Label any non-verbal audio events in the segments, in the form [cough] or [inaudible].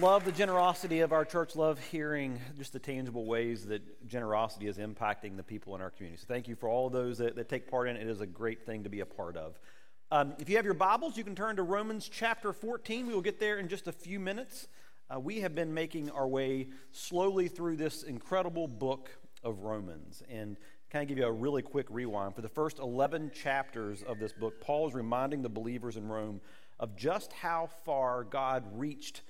love the generosity of our church. Love hearing just the tangible ways that generosity is impacting the people in our community. So thank you for all those that, that take part in it. It is a great thing to be a part of. Um, if you have your Bibles, you can turn to Romans chapter 14. We will get there in just a few minutes. Uh, we have been making our way slowly through this incredible book of Romans. And kind of give you a really quick rewind. For the first 11 chapters of this book, Paul is reminding the believers in Rome of just how far God reached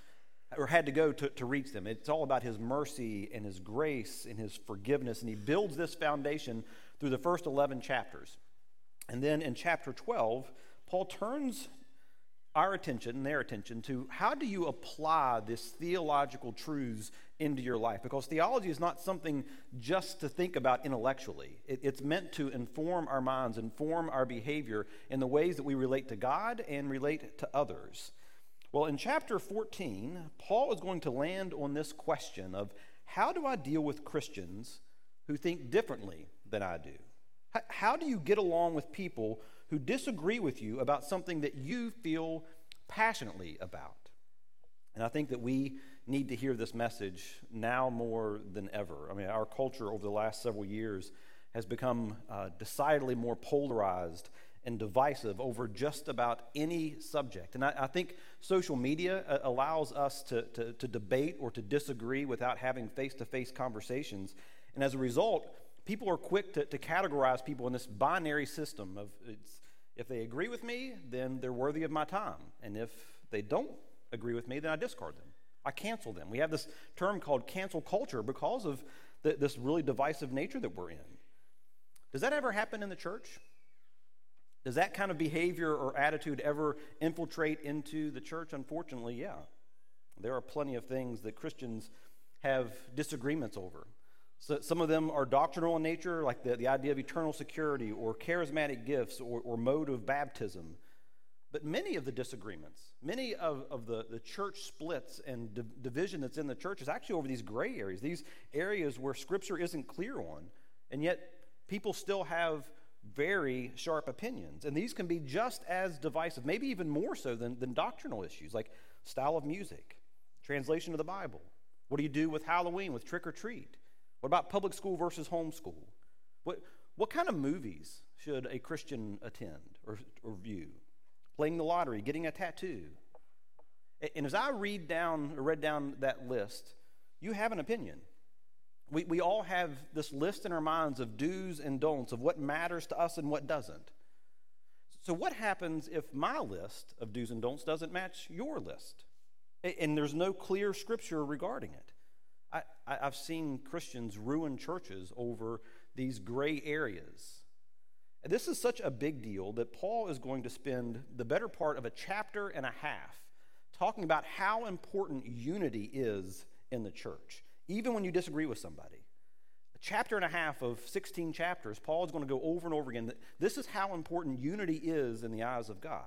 or had to go to, to reach them. It's all about his mercy and his grace and his forgiveness. And he builds this foundation through the first 11 chapters. And then in chapter 12, Paul turns our attention, and their attention, to how do you apply this theological truths into your life? Because theology is not something just to think about intellectually. It, it's meant to inform our minds, inform our behavior in the ways that we relate to God and relate to others. Well, in chapter 14, Paul is going to land on this question of how do I deal with Christians who think differently than I do? How do you get along with people who disagree with you about something that you feel passionately about? And I think that we need to hear this message now more than ever. I mean, our culture over the last several years has become uh, decidedly more polarized and divisive over just about any subject. And I, I think social media uh, allows us to, to, to, debate or to disagree without having face to face conversations. And as a result, people are quick to, to categorize people in this binary system of if they agree with me, then they're worthy of my time. And if they don't agree with me, then I discard them. I cancel them. We have this term called cancel culture because of the, this really divisive nature that we're in. Does that ever happen in the church? Does that kind of behavior or attitude ever infiltrate into the church? Unfortunately, yeah. There are plenty of things that Christians have disagreements over. So some of them are doctrinal in nature, like the, the idea of eternal security or charismatic gifts or, or mode of baptism. But many of the disagreements, many of, of the, the church splits and di- division that's in the church is actually over these gray areas, these areas where Scripture isn't clear on. And yet, people still have very sharp opinions. And these can be just as divisive, maybe even more so than, than doctrinal issues like style of music, translation of the Bible. What do you do with Halloween, with trick or treat? What about public school versus homeschool? What, what kind of movies should a Christian attend or, or view? Playing the lottery, getting a tattoo. And as I read down read down that list, you have an opinion. We, we all have this list in our minds of do's and don'ts, of what matters to us and what doesn't. So, what happens if my list of do's and don'ts doesn't match your list? And there's no clear scripture regarding it. I, have seen Christians ruin churches over these gray areas. And this is such a big deal that Paul is going to spend the better part of a chapter and a half talking about how important unity is in the church even when you disagree with somebody. A chapter and a half of 16 chapters, Paul is going to go over and over again that this is how important unity is in the eyes of God.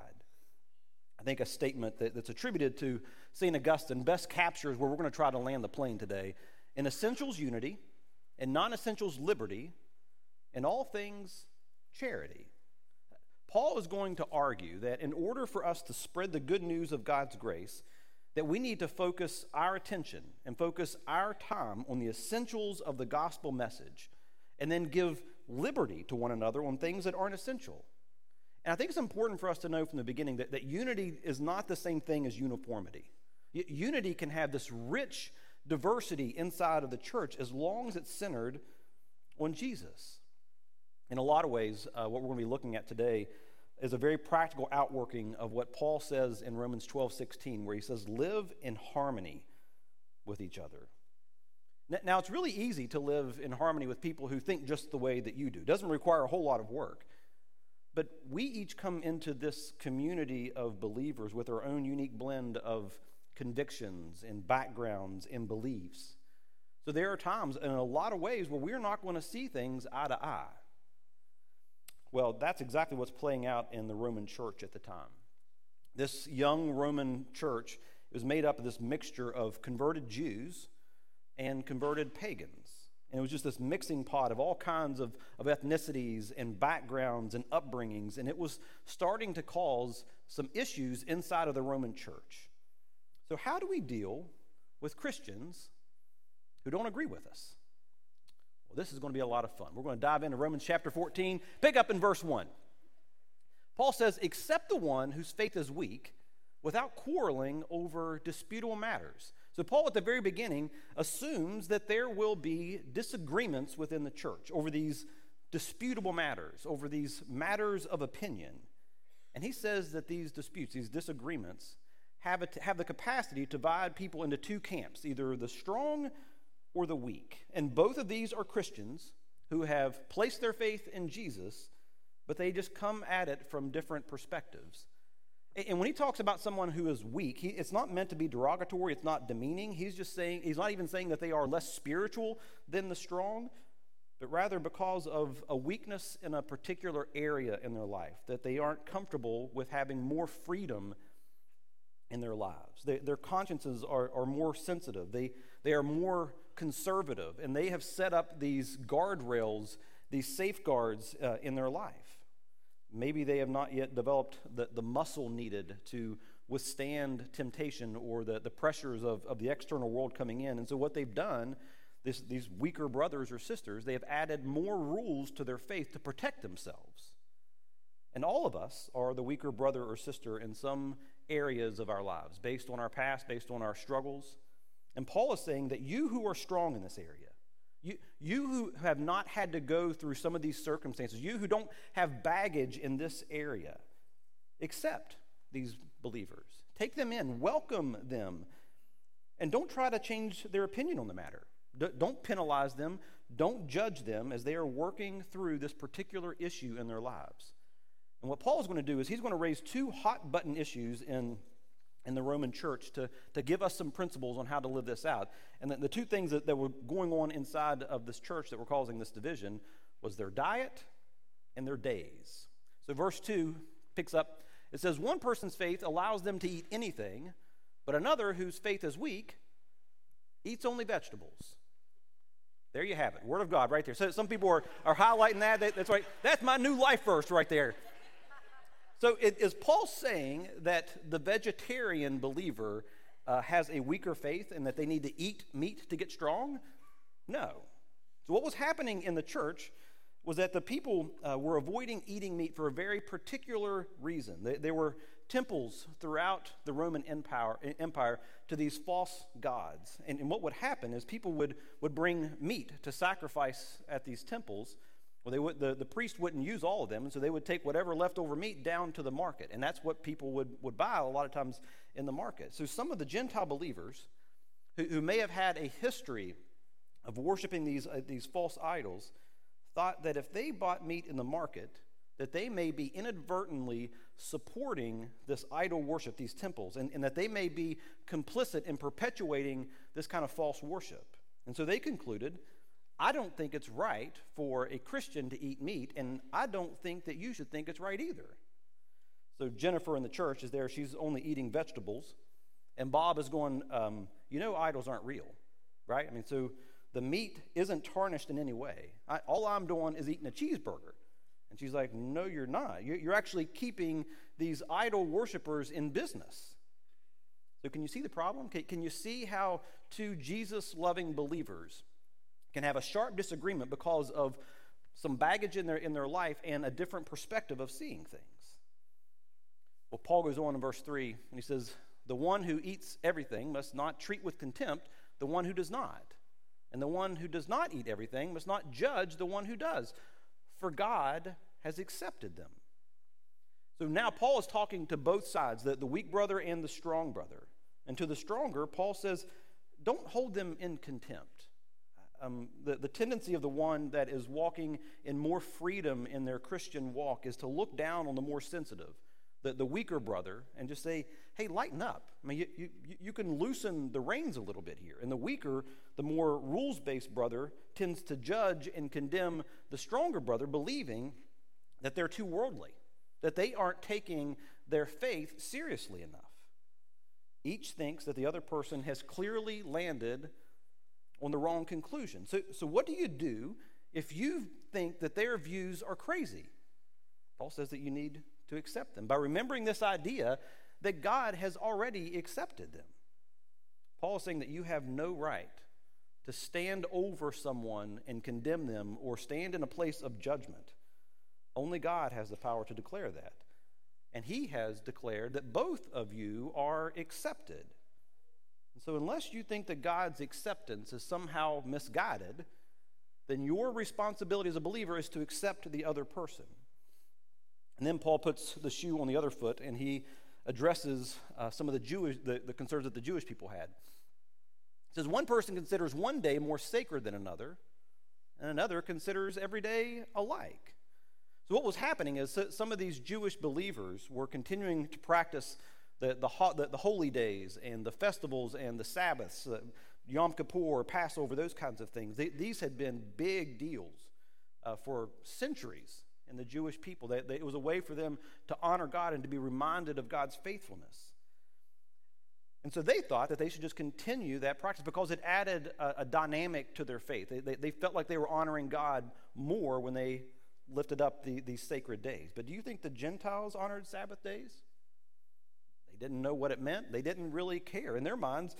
I think a statement that, that's attributed to St. Augustine best captures where we're going to try to land the plane today. In essentials, unity. In non essentials, liberty. In all things, charity. Paul is going to argue that in order for us to spread the good news of God's grace, that we need to focus our attention and focus our time on the essentials of the gospel message and then give liberty to one another on things that aren't essential. And I think it's important for us to know from the beginning that, that unity is not the same thing as uniformity. Unity can have this rich diversity inside of the church as long as it's centered on Jesus. In a lot of ways, uh, what we're going to be looking at today is a very practical outworking of what Paul says in Romans 12 16, where he says, Live in harmony with each other. Now, it's really easy to live in harmony with people who think just the way that you do. It doesn't require a whole lot of work. But we each come into this community of believers with our own unique blend of convictions and backgrounds and beliefs. So there are times, in a lot of ways, where we're not going to see things eye to eye. Well, that's exactly what's playing out in the Roman church at the time. This young Roman church was made up of this mixture of converted Jews and converted pagans. And it was just this mixing pot of all kinds of, of ethnicities and backgrounds and upbringings. And it was starting to cause some issues inside of the Roman church. So, how do we deal with Christians who don't agree with us. Well, this is going to be a lot of fun. We're going to dive into Romans chapter 14, pick up in verse 1. Paul says, Except the one whose faith is weak without quarreling over disputable matters. So, Paul at the very beginning assumes that there will be disagreements within the church over these disputable matters, over these matters of opinion. And he says that these disputes, these disagreements, have, a, have the capacity to divide people into two camps, either the strong or the weak. And both of these are Christians who have placed their faith in Jesus, but they just come at it from different perspectives. And when he talks about someone who is weak, he, it's not meant to be derogatory, it's not demeaning. He's just saying, he's not even saying that they are less spiritual than the strong, but rather because of a weakness in a particular area in their life, that they aren't comfortable with having more freedom in their lives. They, their consciences are, are more sensitive, they, they are more conservative, and they have set up these guardrails, these safeguards uh, in their life. Maybe they have not yet developed the, the muscle needed to withstand temptation or the, the pressures of, of the external world coming in. And so, what they've done, this, these weaker brothers or sisters, they have added more rules to their faith to protect themselves. And all of us are the weaker brother or sister in some areas of our lives, based on our past, based on our struggles. And Paul is saying that you who are strong in this area, you, you who have not had to go through some of these circumstances, you who don't have baggage in this area, accept these believers. Take them in, welcome them, and don't try to change their opinion on the matter. D- don't penalize them, don't judge them as they are working through this particular issue in their lives. And what Paul is going to do is he's going to raise two hot button issues in in the Roman church to, to give us some principles on how to live this out. And the, the two things that, that were going on inside of this church that were causing this division was their diet and their days. So, verse 2 picks up it says, One person's faith allows them to eat anything, but another whose faith is weak eats only vegetables. There you have it. Word of God right there. So some people are, are highlighting that. That's right. That's my new life verse right there. So, it, is Paul saying that the vegetarian believer uh, has a weaker faith and that they need to eat meat to get strong? No. So, what was happening in the church was that the people uh, were avoiding eating meat for a very particular reason. there were temples throughout the Roman Empire, Empire to these false gods. And, and what would happen is people would, would bring meat to sacrifice at these temples. Well, they would, the, the priest wouldn't use all of them, and so they would take whatever leftover meat down to the market. And that's what people would, would buy a lot of times in the market. So some of the Gentile believers who, who may have had a history of worshiping these, uh, these false idols thought that if they bought meat in the market, that they may be inadvertently supporting this idol worship, these temples, and, and that they may be complicit in perpetuating this kind of false worship. And so they concluded I don't think it's right for a Christian to eat meat, and I don't think that you should think it's right either. So Jennifer in the church is there, she's only eating vegetables, and Bob is going, um, You know, idols aren't real, right? I mean, so the meat isn't tarnished in any way. I, all I'm doing is eating a cheeseburger. And she's like, No, you're not. You're, actually keeping these idol worshippers in business. So, can you see the problem? Can you see how two Jesus loving believers can have a sharp disagreement because of some baggage in their, in their life and a different perspective of seeing things. Well, Paul goes on in verse 3 and he says, The one who eats everything must not treat with contempt the one who does not. And the one who does not eat everything must not judge the one who does, for God has accepted them. So now Paul is talking to both sides, the, the weak brother and the strong brother. And to the stronger, Paul says, Don't hold them in contempt um, the, the tendency of the one that is walking in more freedom in their Christian walk is to look down on the more sensitive, the, the weaker brother, and just say, hey, lighten up. I mean, you, you, you can loosen the reins a little bit here. And the weaker, the more rules based brother, tends to judge and condemn the stronger brother, believing that they're too worldly, that they aren't taking their faith seriously enough. Each thinks that the other person has clearly landed on the wrong conclusion. So, so what do you do if you think that their views are crazy? Paul says that you need to accept them by remembering this idea that God has already accepted them. Paul is saying that you have no right to stand over someone and condemn them or stand in a place of judgment. Only God has the power to declare that. And he has declared that both of you are accepted. And so, unless you think that God's acceptance is somehow misguided, then your responsibility as a believer is to accept the other person. And then Paul puts the shoe on the other foot and he addresses uh, some of the Jewish the, the concerns that the Jewish people had. It says one person considers one day more sacred than another, and another considers every day alike. So, what was happening is some of these Jewish believers were continuing to practice the, the, the, the holy days and the festivals and the Sabbaths, uh, Yom Kippur, Passover, those kinds of things. They, these had been big deals uh, for centuries in the Jewish people. They, they, it was a way for them to honor God and to be reminded of God's faithfulness. And so they thought that they should just continue that practice because it added a, a dynamic to their faith. They, they, they, felt like they were honoring God more when they lifted up the, these sacred days. But do you think the Gentiles honored Sabbath days? Didn't know what it meant, they didn't really care. In their minds,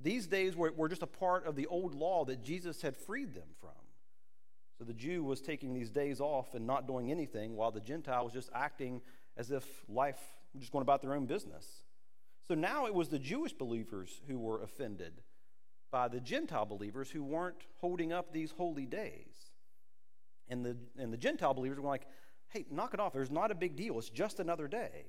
these days were, were just a part of the old law that Jesus had freed them from. So the Jew was taking these days off and not doing anything, while the Gentile was just acting as if life was just going about their own business. So now it was the Jewish believers who were offended by the Gentile believers who weren't holding up these holy days. And the, and the Gentile believers were like, hey, knock it off. There's not a big deal. It's just another day.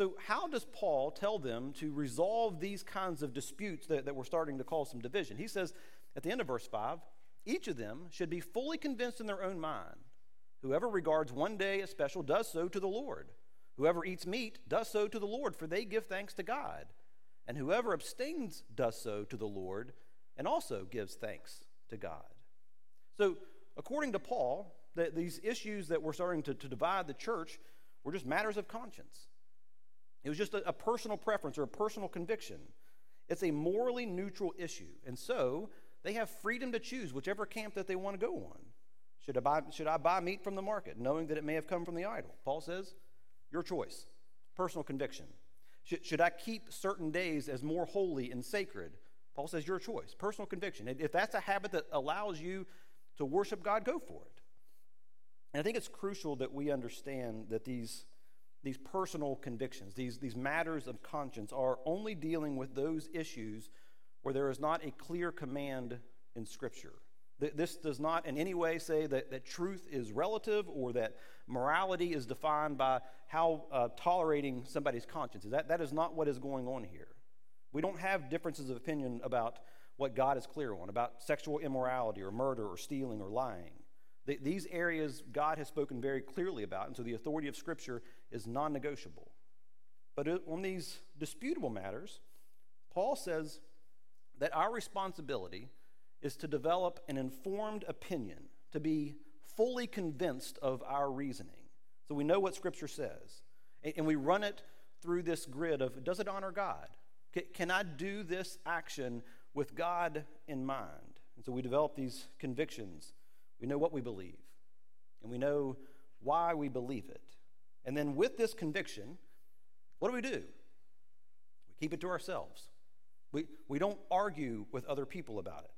So, how does Paul tell them to resolve these kinds of disputes that, that were starting to cause some division? He says at the end of verse 5 each of them should be fully convinced in their own mind. Whoever regards one day as special does so to the Lord. Whoever eats meat does so to the Lord, for they give thanks to God. And whoever abstains does so to the Lord and also gives thanks to God. So, according to Paul, the, these issues that were starting to, to, divide the church were just matters of conscience. It was just a, a personal preference or a personal conviction. It's a morally neutral issue. And so they have freedom to choose whichever camp that they want to go on. Should I, buy, should I buy meat from the market, knowing that it may have come from the idol? Paul says, your choice, personal conviction. Should, should I keep certain days as more holy and sacred? Paul says, your choice, personal conviction. If that's a habit that allows you to worship God, go for it. And I think it's crucial that we understand that these, these personal convictions, these, these matters of conscience, are only dealing with those issues where there is not a clear command in Scripture. This does not in any way say that, that truth is relative or that morality is defined by how uh, tolerating somebody's conscience is. That, that is not what is going on here. We don't have differences of opinion about what God is clear on, about sexual immorality or murder or stealing or lying. The, these areas God has spoken very clearly about, and so the authority of Scripture is non negotiable. But on these disputable matters, Paul says that our responsibility is to develop an informed opinion, to be fully convinced of our reasoning. So we know what Scripture says, and we run it through this grid of does it honor God? Can I do this action with God in mind. And so we develop these convictions. We know what we believe, and we know why we believe it. And then with this conviction, what do we do? We keep it to ourselves. We, we don't argue with other people about it.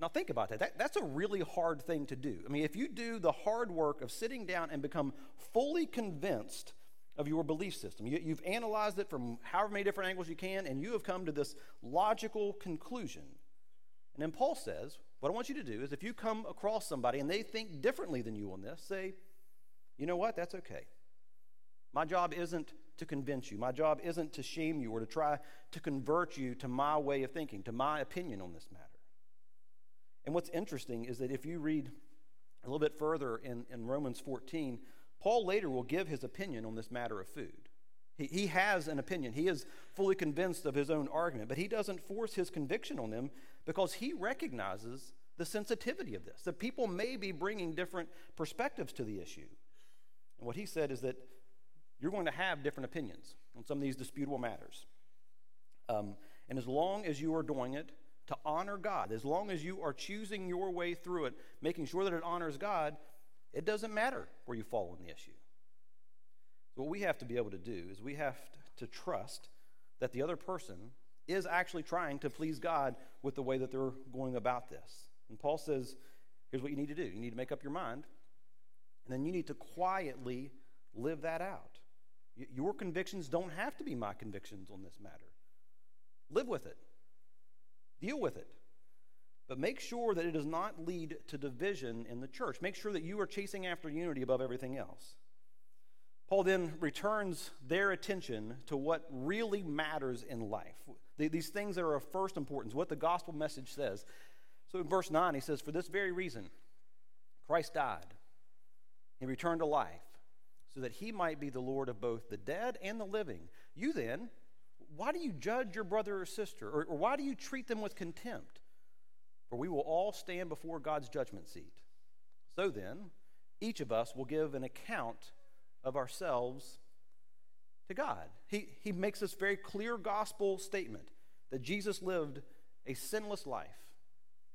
Now, think about that. that. That's a really hard thing to do. I mean, if you do the hard work of sitting down and become fully convinced of your belief system. You, have analyzed it from however many different angles you can, and you have come to this logical conclusion. And then Paul says, What I want you to do is if you come across somebody and they think differently than you on this, say, You know what? That's okay. My job isn't to convince you, my job isn't to shame you or to try to convert you to my way of thinking, to my opinion on this matter. And what's interesting is that if you read a little bit further in, in Romans 14, Paul later will give his opinion on this matter of food. He, he has an opinion. He is fully convinced of his own argument, but he doesn't force his conviction on them because he recognizes the sensitivity of this. That people may be bringing different perspectives to the issue. And what he said is that you're going to have different opinions on some of these disputable matters. Um, and as long as you are doing it to honor God, as long as you are choosing your way through it, making sure that it honors God, it doesn't matter where you fall on the issue. What we have to be able to do is we have to trust that the other person is actually trying to please God with the way that they're going about this. And Paul says, here's what you need to do you need to make up your mind, and then you need to quietly live that out. Your convictions don't have to be my convictions on this matter. Live with it, deal with it. But make sure that it does not lead to division in the church. Make sure that you are chasing after unity above everything else. Paul then returns their attention to what really matters in life. These things that are of first importance, what the gospel message says. So in verse 9, he says, For this very reason, Christ died. He returned to life so that he might be the Lord of both the dead and the living. You then, why do you judge your brother or sister? Or, or why do you treat them with contempt? For we will all stand before God's judgment seat. So then, each of us will give an account of ourselves to God. He, he makes this very clear gospel statement that Jesus lived a sinless life,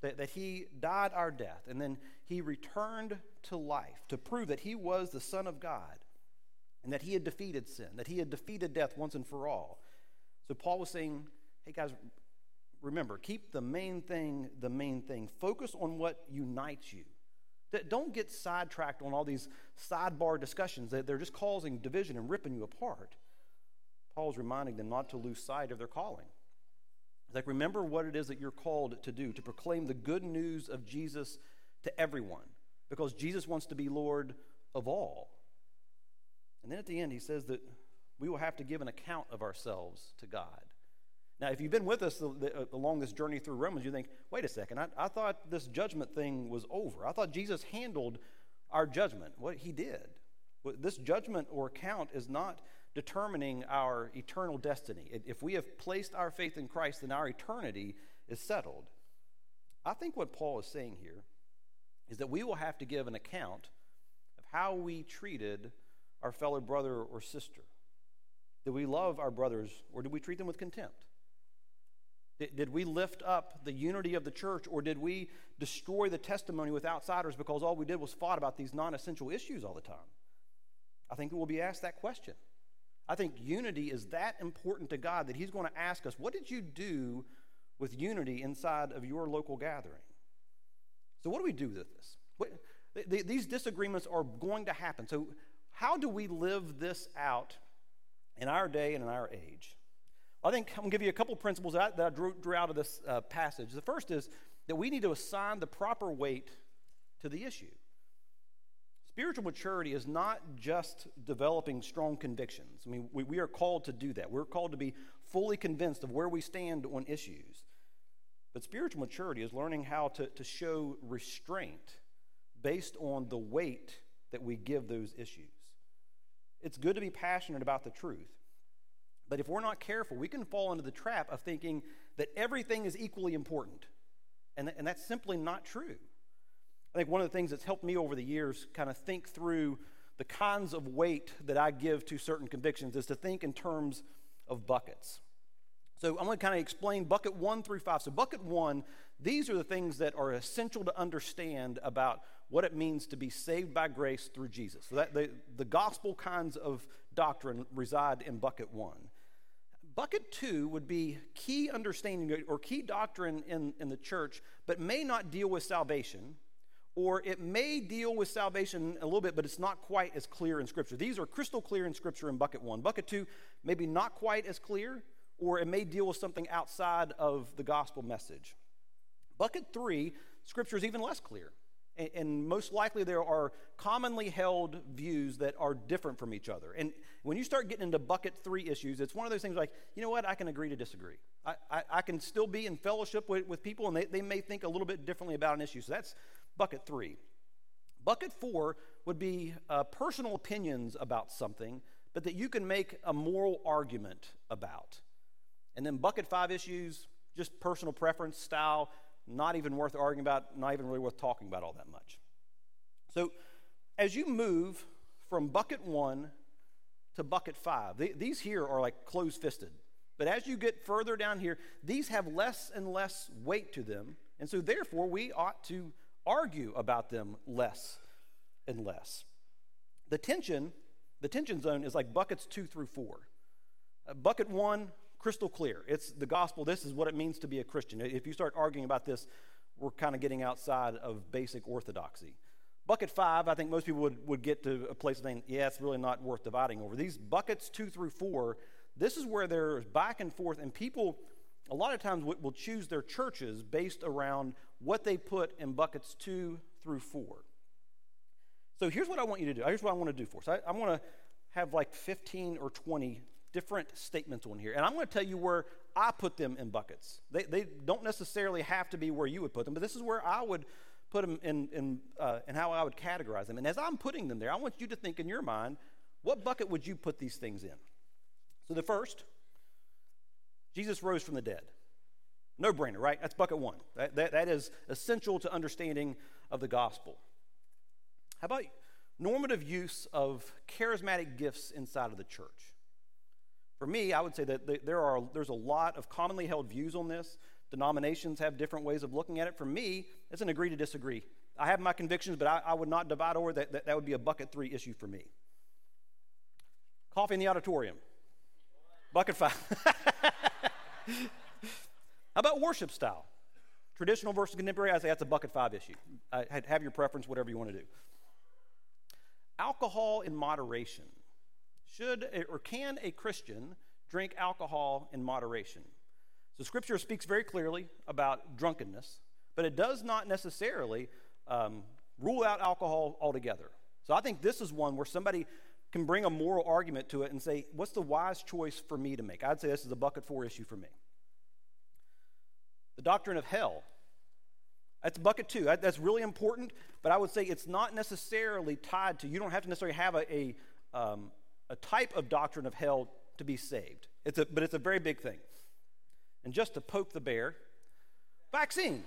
that, that he died our death, and then he returned to life to prove that he was the Son of God and that he had defeated sin, that he had defeated death once and for all. So Paul was saying, hey guys, remember, keep the main thing the main thing. Focus on what unites you. Don't get sidetracked on all these sidebar discussions that they're just causing division and ripping you apart. Paul's reminding them not to lose sight of their calling. Like, remember what it is that you're called to do, to proclaim the good news of Jesus to everyone, because Jesus wants to be Lord of all. And then at the end, he says that we will have to give an account of ourselves to God. Now, if you've been with us along uh, this journey through Romans, you think, wait a second, I, I thought this judgment thing was over. I thought Jesus handled our judgment. What he did. This judgment or account is not determining our eternal destiny. If we have placed our faith in Christ, then our eternity is settled. I think what Paul is saying here is that we will have to give an account of how we treated our fellow brother or sister. Did we love our brothers or did we treat them with contempt? Did, we lift up the unity of the church or did we destroy the testimony with outsiders because all we did was fought about these non essential issues all the time? I think we'll be asked that question. I think unity is that important to God that He's going to ask us, What did you do with unity inside of your local gathering? So, what do we do with this? What, these disagreements are going to happen. So, how do we live this out in our day and in our age? I think I'm going to give you a couple principles that I, that I drew, drew, out of this uh, passage. The first is that we need to assign the proper weight to the issue. Spiritual maturity is not just developing strong convictions. I mean, we, we are called to do that. We're called to be fully convinced of where we stand on issues. But spiritual maturity is learning how to, to show restraint based on the weight that we give those issues. It's good to be passionate about the truth. But if we're not careful, we can fall into the trap of thinking that everything is equally important. And, and that's simply not true. I think one of the things that's helped me over the years kind of think through the kinds of weight that I give to certain convictions is to think in terms of buckets. So I'm going to kind of explain bucket one through five. So, bucket one, these are the things that are essential to understand about what it means to be saved by grace through Jesus. So, that the, the gospel kinds of doctrine reside in bucket one. Bucket two would be key understanding or key doctrine in, in the church, but may not deal with salvation, or it may deal with salvation a little bit, but it's not quite as clear in Scripture. These are crystal clear in Scripture in bucket one. Bucket two, maybe not quite as clear, or it may deal with something outside of the gospel message. Bucket three, Scripture is even less clear and most likely there are commonly held views that are different from each other. And when you start getting into bucket three issues, it's one of those things like, you know what, I can agree to disagree. I, I, I can still be in fellowship with, with people, and they, they may think a little bit differently about an issue. So that's bucket three. Bucket four would be uh, personal opinions about something, but that you can make a moral argument about. And then bucket five issues, just personal preference, style, not even worth arguing about, not even really worth talking about all that much. So, as you move from bucket one to bucket five, these here are like close fisted. But as you get further down here, these have less and less weight to them. And so, therefore, we ought to argue about them less and less. The tension, the tension zone is like buckets two through four. Uh, bucket one, crystal clear. It's the gospel. This is what it means to be a Christian. If you start arguing about this, we're kind of getting outside of basic orthodoxy. Bucket five, I think most people would, would get to a place of saying, yeah, it's really not worth dividing over. These buckets two through four, this is where there's back and forth, and people a lot of times will choose their churches based around what they put in buckets two through four. So here's what I want you to do. Here's what I want to do for us. I, I want to have like 15 or 20 different statements on here. And I'm going to tell you where I put them in buckets. They, they don't necessarily have to be where you would put them, but this is where I would put them in, in, uh, and how I would categorize them. And as I'm putting them there, I want you to think in your mind, what bucket would you put these things in? So the first, Jesus rose from the dead. No brainer, right? That's bucket one. That, that, that is essential to understanding of the gospel. How about normative use of charismatic gifts inside of the church? For me, I would say that there are, there's a lot of commonly held views on this. Denominations have different ways of looking at it. For me, it's an agree to disagree. I have my convictions, but I, I would not divide over that, that. That would be a bucket three issue for me. Coffee in the auditorium. Bucket five. [laughs] How about worship style? Traditional versus contemporary, I say that's a bucket five issue. Uh, I have your preference, whatever you want to do. Alcohol in moderation. Should or can a Christian drink alcohol in moderation? So, Scripture speaks very clearly about drunkenness, but it does not necessarily um, rule out alcohol altogether. So, I think this is one where somebody can bring a moral argument to it and say, what's the wise choice for me to make? I'd say this is a bucket four issue for me. The doctrine of hell. That's bucket two. That's really important, but I would say it's not necessarily tied to, you don't have to necessarily have a, a, um, a type of doctrine of hell to be saved. It's a, but it's a very big thing. And just to poke the bear, vaccine.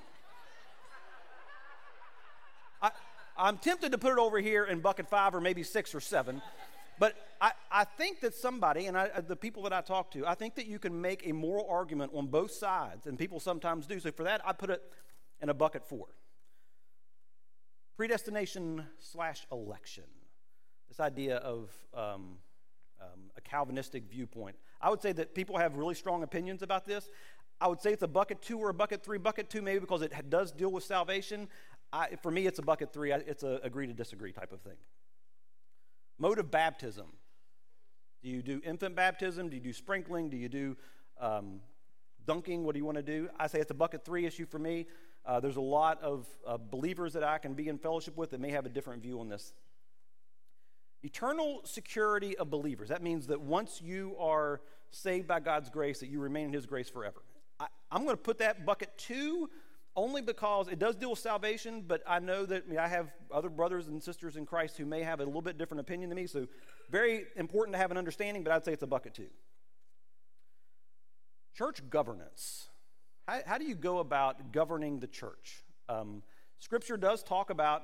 I, I'm tempted to put it over here in bucket five or maybe six or seven. But I, I think that somebody, and I, the people that I talk to, I think that you can make a moral argument on both sides, and people sometimes do. So for that, I put it in a bucket four. Predestination slash election. This idea of um, um, a Calvinistic viewpoint. I would say that people have really strong opinions about this. I would say it's a bucket two or a bucket three. Bucket two, maybe because it does deal with salvation. I, for me, it's a bucket three. It's a agree to disagree type of thing. Mode of baptism. Do you do infant baptism? Do you do sprinkling? Do you do um, dunking? What do you want to do? I say it's a bucket three issue for me. Uh, there's a lot of uh, believers that I can be in fellowship with that may have a different view on this. Eternal security of believers. That means that once you are saved by God's grace, that you remain in His grace forever. I, I'm going to put that bucket two only because it does deal with salvation, but I know that I, mean, I, have other brothers and sisters in Christ who may have a little bit different opinion than me. So, very important to have an understanding, but I'd say it's a bucket two. Church governance. How, how do you go about governing the church? Um, scripture does talk about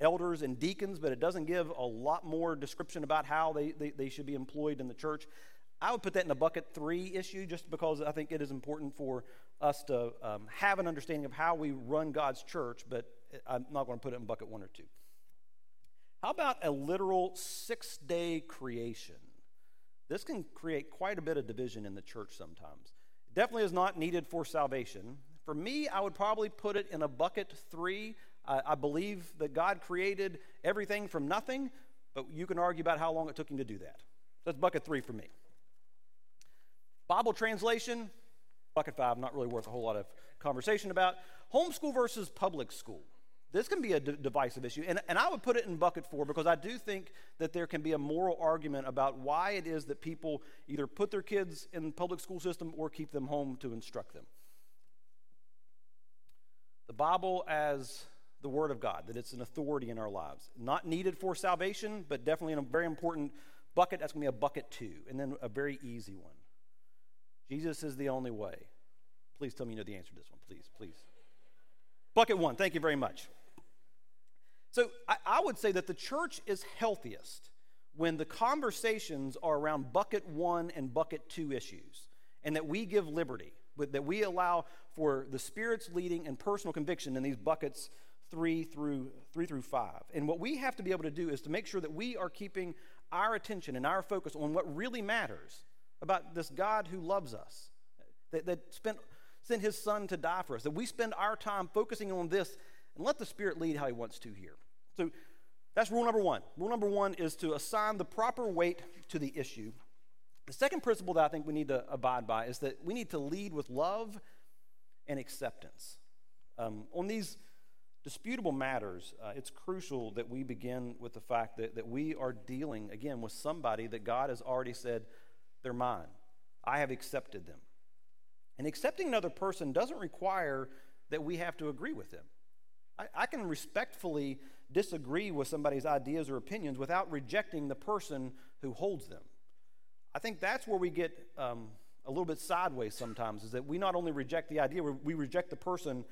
elders and deacons, but it doesn't give a lot more description about how they, they, they should be employed in the church. I would put that in a bucket three issue just because I think it is important for us to um, have an understanding of how we run God's church, but I'm not going to put it in bucket one or two. How about a literal six day creation? This can create quite a bit of division in the church sometimes. It definitely is not needed for salvation. For me, I would probably put it in a bucket three. I, I believe that God created everything from nothing, but you can argue about how long it took him to do that. That's bucket three for me. Bible translation, bucket five, not really worth a whole lot of conversation about. Homeschool versus public school. This can be a d- divisive issue. And, and I would put it in bucket four because I do think that there can be a moral argument about why it is that people either put their kids in the public school system or keep them home to instruct them. The Bible as the Word of God, that it's an authority in our lives. Not needed for salvation, but definitely in a very important bucket. That's going to be a bucket two. And then a very easy one. Jesus is the only way. Please tell me you know the answer to this one. Please, please. Bucket one, thank you very much. So I, I, would say that the church is healthiest when the conversations are around bucket one and bucket two issues, and that we give liberty, but that we allow for the Spirit's leading and personal conviction in these buckets three through three through five. And what we have to be able to do is to make sure that we are keeping our attention and our focus on what really matters about this God who loves us, that, that spent, sent his son to die for us, that we spend our time focusing on this and let the Spirit lead how he wants to here. So that's rule number one. Rule number one is to assign the proper weight to the issue. The second principle that I think we need to abide by is that we need to lead with love and acceptance. Um, on these disputable matters, uh, it's crucial that we begin with the fact that, that we are dealing, again, with somebody that God has already said, they're mine. I have accepted them. And accepting another person doesn't require that we have to agree with them. I, I can respectfully disagree with somebody's ideas or opinions without rejecting the person who holds them. I think that's where we get um, a little bit sideways sometimes, is that we not only reject the idea, we reject the person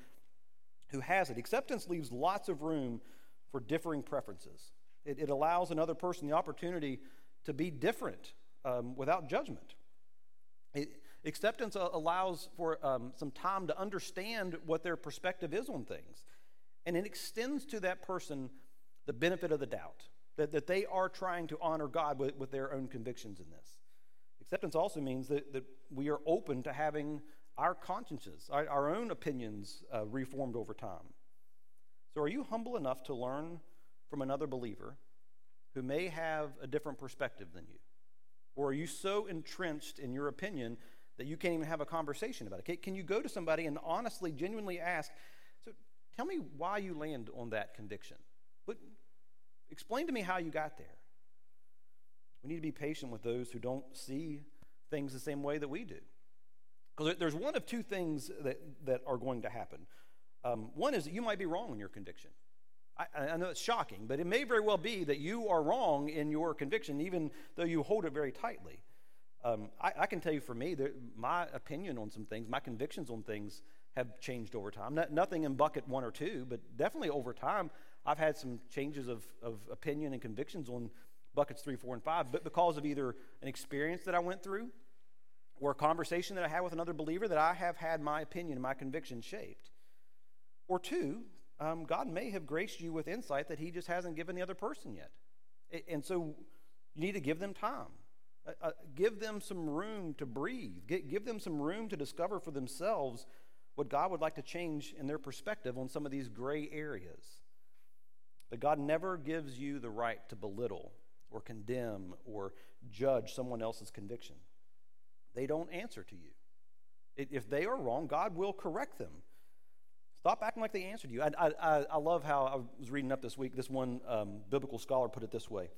who has it. Acceptance leaves lots of room for differing preferences. It, it allows another person the opportunity to be different um, without judgment. It, acceptance allows for um, some time to understand what their perspective is on things. And it extends to that person the benefit of the doubt that, that they are trying to honor God with, with their own convictions in this. Acceptance also means that, that we are open to having our consciences, our, our own opinions uh, reformed over time. So, are you humble enough to learn from another believer who may have a different perspective than you? Or are you so entrenched in your opinion that you can't even have a conversation about it? Can you go to somebody and honestly, genuinely ask, So, tell me why you land on that conviction? But explain to me how you got there. We need to be patient with those who don't see things the same way that we do. Because there's one of two things that, that are going to happen. Um, one is that you might be wrong in your conviction. I, I, know it's shocking, but it may very well be that you are wrong in your conviction, even though you hold it very tightly. Um, I, I, can tell you for me, that my opinion on some things, my convictions on things have changed over time. Not, nothing in bucket one or two, but definitely over time, I've had some changes of, of opinion and convictions on buckets three, four, and five, but because of either an experience that I went through or a conversation that I had with another believer that I have had my opinion and my conviction shaped. Or two, um, God may have graced you with insight that He just hasn't given the other person yet. And so you need to give them time. Uh, uh, give them some room to breathe. give them some room to discover for themselves what God would like to change in their perspective on some of these gray areas. But God never gives you the right to belittle or condemn or judge someone else's conviction they don't answer to you. If they are wrong, God will correct them. Stop acting like they answered you. I, I, I love how I was reading up this week. This one um, biblical scholar put it this way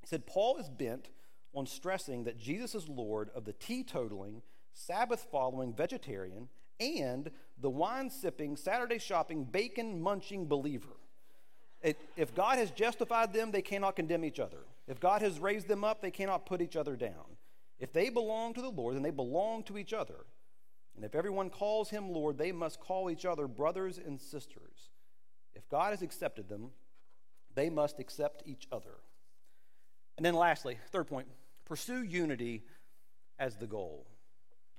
He said, Paul is bent on stressing that Jesus is Lord of the teetotaling, Sabbath following vegetarian, and the wine sipping, Saturday shopping, bacon munching believer. It, if God has justified them, they cannot condemn each other. If God has raised them up, they cannot put each other down. If they belong to the Lord, then they belong to each other. And if everyone calls him Lord, they must call each other brothers and sisters. If God has accepted them, they must accept each other. And then, lastly, third point pursue unity as the goal.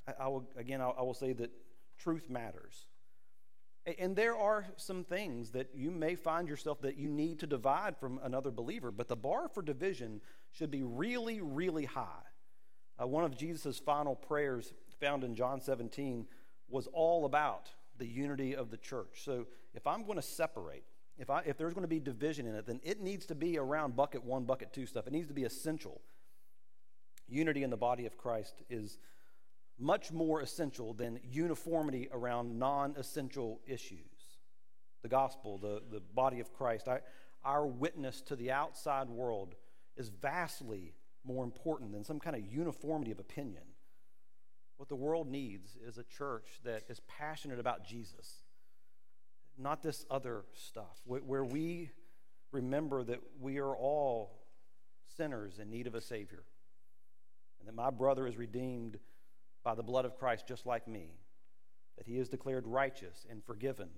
I, I will, again, I, I will say that truth matters. And there are some things that you may find yourself that you need to divide from another believer, but the bar for division should be really, really high. Uh, one of Jesus' final prayers found in John 17 was all about the unity of the church. So if I'm going to separate, if, I, if there's going to be division in it, then it needs to be around bucket one, bucket two stuff. It needs to be essential. Unity in the body of Christ is much more essential than uniformity around non essential issues. The gospel, the, the body of Christ, our, our witness to the outside world is vastly more important than some kind of uniformity of opinion. What the world needs is a church that is passionate about Jesus, not this other stuff, where we remember that we are all sinners in need of a Savior, and that my brother is redeemed by the blood of Christ just like me, that he is declared righteous and forgiven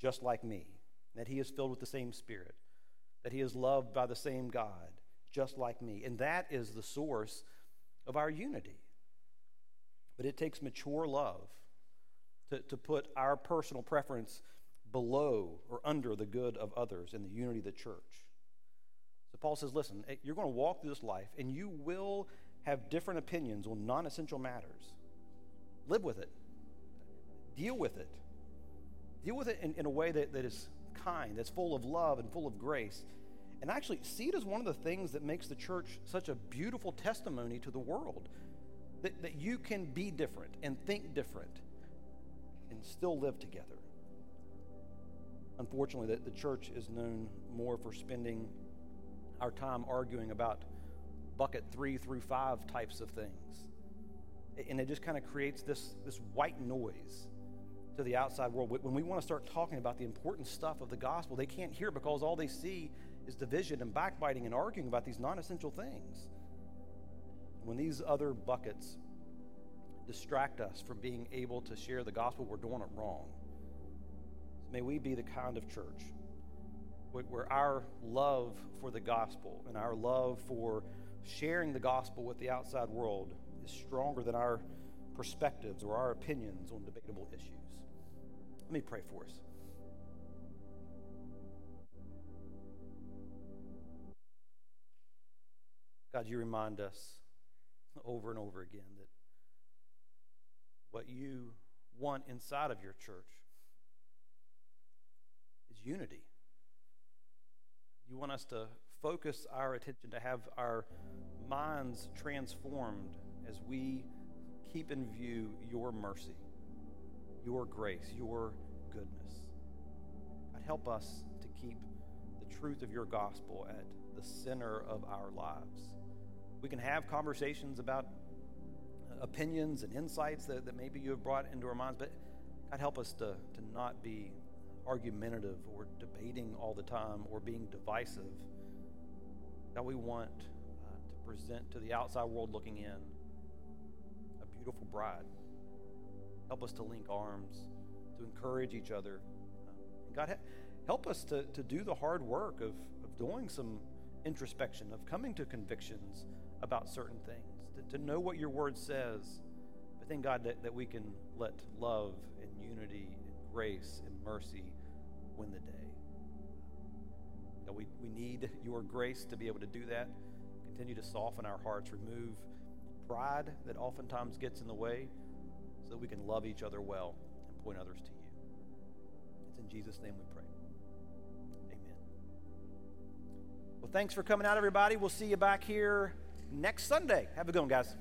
just like me, that he is filled with the same Spirit, that he is loved by the same God just like me. And that is the source of our unity. But it takes mature love to, to put our personal preference below or under the good of others in the unity of the church. So Paul says, listen, eh, you're going to walk through this life and you will have different opinions on non essential matters. Live with it, deal with it. Deal with it in, in a way that, that is kind, that's full of love and full of grace. And actually, see it as one of the things that makes the church such a beautiful testimony to the world that, that you can be different and think different and still live together. Unfortunately, the, the church is known more for spending our time arguing about bucket three through five types of things. And it just kind of creates this, this white noise to the outside world. When we want to start talking about the important stuff of the gospel, they can't hear because all they see is division and backbiting and arguing about these non essential things. When these other buckets distract us from being able to share the gospel, we're doing it wrong. May we be the kind of church where our love for the gospel and our love for sharing the gospel with the outside world is stronger than our perspectives or our opinions on debatable issues. Let me pray for us. God, you remind us over and over again that what you want inside of your church is unity. You want us to focus our attention, to have our minds transformed as we keep in view your mercy, your grace, your goodness. God, help us to keep the truth of your gospel at the center of our lives. We can have conversations about opinions and insights that, that maybe you have brought into our minds, but God, help us to, to not be argumentative or debating all the time or being divisive. That we want uh, to present to the outside world looking in a beautiful bride. Help us to link arms, to encourage each other. Uh, God, help us to, to do the hard work of, of doing some introspection, of coming to convictions about certain things to, to know what your word says. But thank God that, that we can let love and unity and grace and mercy win the day. That we, we need your grace to be able to do that. Continue to soften our hearts, remove pride that oftentimes gets in the way so that we can love each other well and point others to you. It's in Jesus' name we pray. Amen. Well, thanks for coming out, everybody. We'll see you back here next Sunday. Have a good one, guys.